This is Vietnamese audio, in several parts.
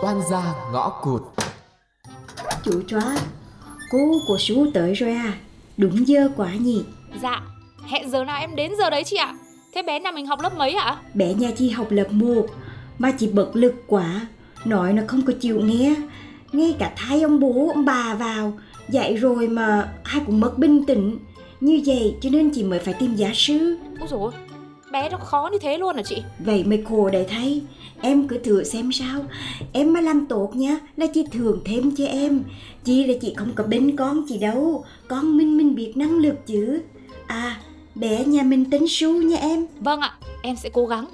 quan gia ngõ cụt. Chú chó Cô của chú tới rồi à? Đúng giờ quá nhỉ? Dạ, hẹn giờ nào em đến giờ đấy chị ạ. Thế bé nhà mình học lớp mấy ạ? Bé nhà chị học lớp 1 Mà chị bật lực quá. Nói nó không có chịu nghe. Ngay cả thay ông bố ông bà vào Dạy rồi mà ai cũng mất bình tĩnh. Như vậy cho nên chị mới phải tìm giáo sư. Ôi dồi bé nó khó như thế luôn hả chị? Vậy mới khổ để thấy Em cứ thử xem sao. Em mà làm tốt nha Là chị thường thêm cho em. Chị là chị không có bên con chị đâu. Con mình mình biết năng lực chứ. À bé nhà mình tính su nha em. Vâng ạ, em sẽ cố gắng.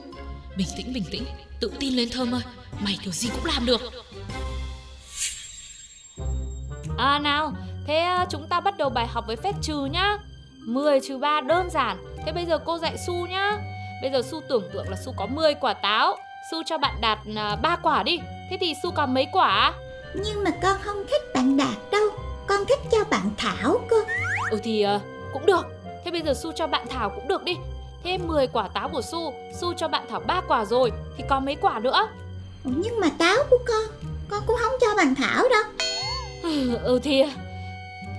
Bình tĩnh, bình tĩnh, tự tin lên Thơm ơi. Mày kiểu gì cũng làm được. À nào, thế à, chúng ta bắt đầu bài học với phép trừ nhá. 10 trừ 3 đơn giản. Thế bây giờ cô dạy Su nhá. Bây giờ Su tưởng tượng là Su có 10 quả táo Su cho bạn Đạt à, 3 quả đi. Thế thì Su còn mấy quả? Nhưng mà con không thích bạn Đạt đâu. Con thích cho bạn Thảo cơ. Ừ thì à, cũng được. Thế bây giờ Su cho bạn Thảo cũng được đi. Thế 10 quả táo của Su Su cho bạn Thảo 3 quả rồi Thì còn mấy quả nữa? Nhưng mà táo của con Con cũng không cho bạn Thảo đâu. Ừ, thì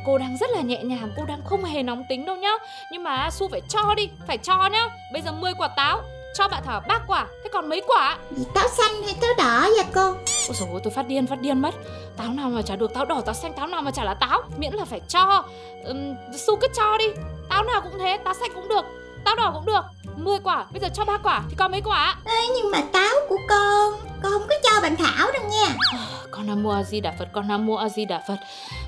cô đang rất là nhẹ nhàng cô đang không hề nóng tính đâu nhá. Nhưng mà su phải cho đi phải cho nhá. Bây giờ 10 quả táo cho bạn thảo ba quả thế còn mấy quả? Táo xanh hay táo đỏ vậy cô? Ôi dồi ôi tôi phát điên phát điên mất. Táo nào mà chả được táo đỏ táo xanh táo nào mà chả là táo. Miễn là phải cho. Ừm, su cứ cho đi. Táo nào cũng thế táo xanh cũng được táo đỏ cũng được. 10 quả bây giờ cho ba quả thì còn mấy quả? Ê, Nhưng mà táo của con Con không có cho bạn Thảo đâu nha. Con nam mô a di đà phật con nam mô a di đà phật.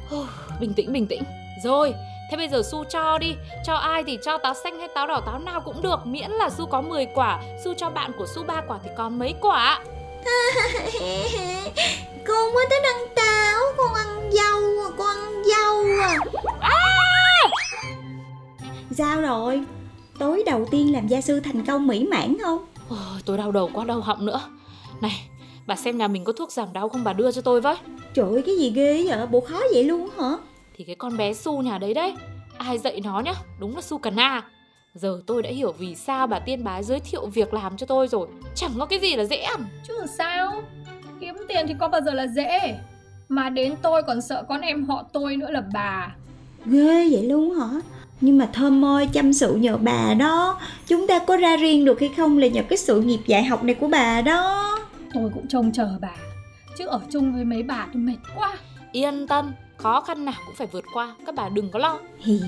후, bình tĩnh bình tĩnh. Rồi thế bây giờ su cho đi. Cho ai thì cho táo xanh hay táo đỏ táo nào cũng được. Miễn là su có 10 quả su cho bạn của su ba quả thì còn mấy quả? Con mới tới ăn táo Con ăn dâu à Con ăn dâu à! Sao rồi? Tối đầu tiên làm gia sư thành công mỹ mãn không? Ôi, tôi đau đầu quá đau họng nữa. Này bà xem nhà mình có thuốc giảm đau không? Bà đưa cho tôi với. Trời ơi cái gì ghê vậy? Bộ khó vậy luôn hả thì cái con bé su nhà đấy đấy ai dạy nó nhá? Đúng là su cần na. Giờ tôi đã hiểu vì sao bà tiên bái giới thiệu việc làm cho tôi rồi. Chẳng có cái gì là dễ ăn Chứ sao? Kiếm tiền thì có bao giờ là dễ. Mà đến tôi còn sợ con em họ tôi nữa là bà. Ghê vậy luôn hả? Nhưng mà thơm ơi chăm sự nhờ bà đó. Chúng ta có ra riêng được hay không là nhờ cái sự nghiệp dạy học này của bà đó. Tôi cũng trông chờ bà. Chứ ở chung với mấy bà tôi mệt quá. Yên tâm khó khăn nào cũng phải vượt qua các bà đừng có lo. Hì,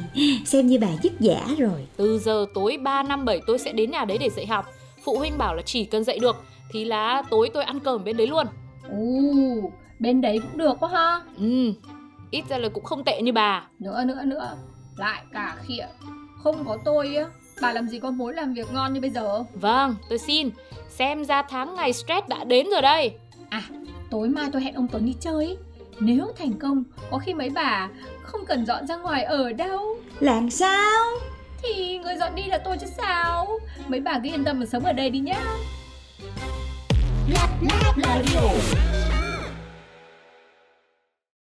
xem như bà dứt giả rồi. Từ giờ tối 3 năm 7 tôi sẽ đến nhà đấy để dạy học. Phụ huynh bảo là chỉ cần dạy được thì là tối tôi ăn cơm bên đấy luôn. Ồ, bên đấy cũng được quá ha. Ừ ít ra là cũng không tệ như bà. Nữa nữa nữa. Lại cả khịa. Không có tôi á Bà làm gì có mối làm việc ngon như bây giờ? Vâng tôi xin. Xem ra tháng ngày stress đã đến rồi đây. Tối mai tôi hẹn ông Tuấn đi chơi. Nếu thành công Có khi mấy bà không cần dọn ra ngoài ở đâu. Làm sao? Thì người dọn đi là tôi chứ sao? Mấy bà cứ yên tâm mà sống ở đây đi nhá. Lab Lab Radio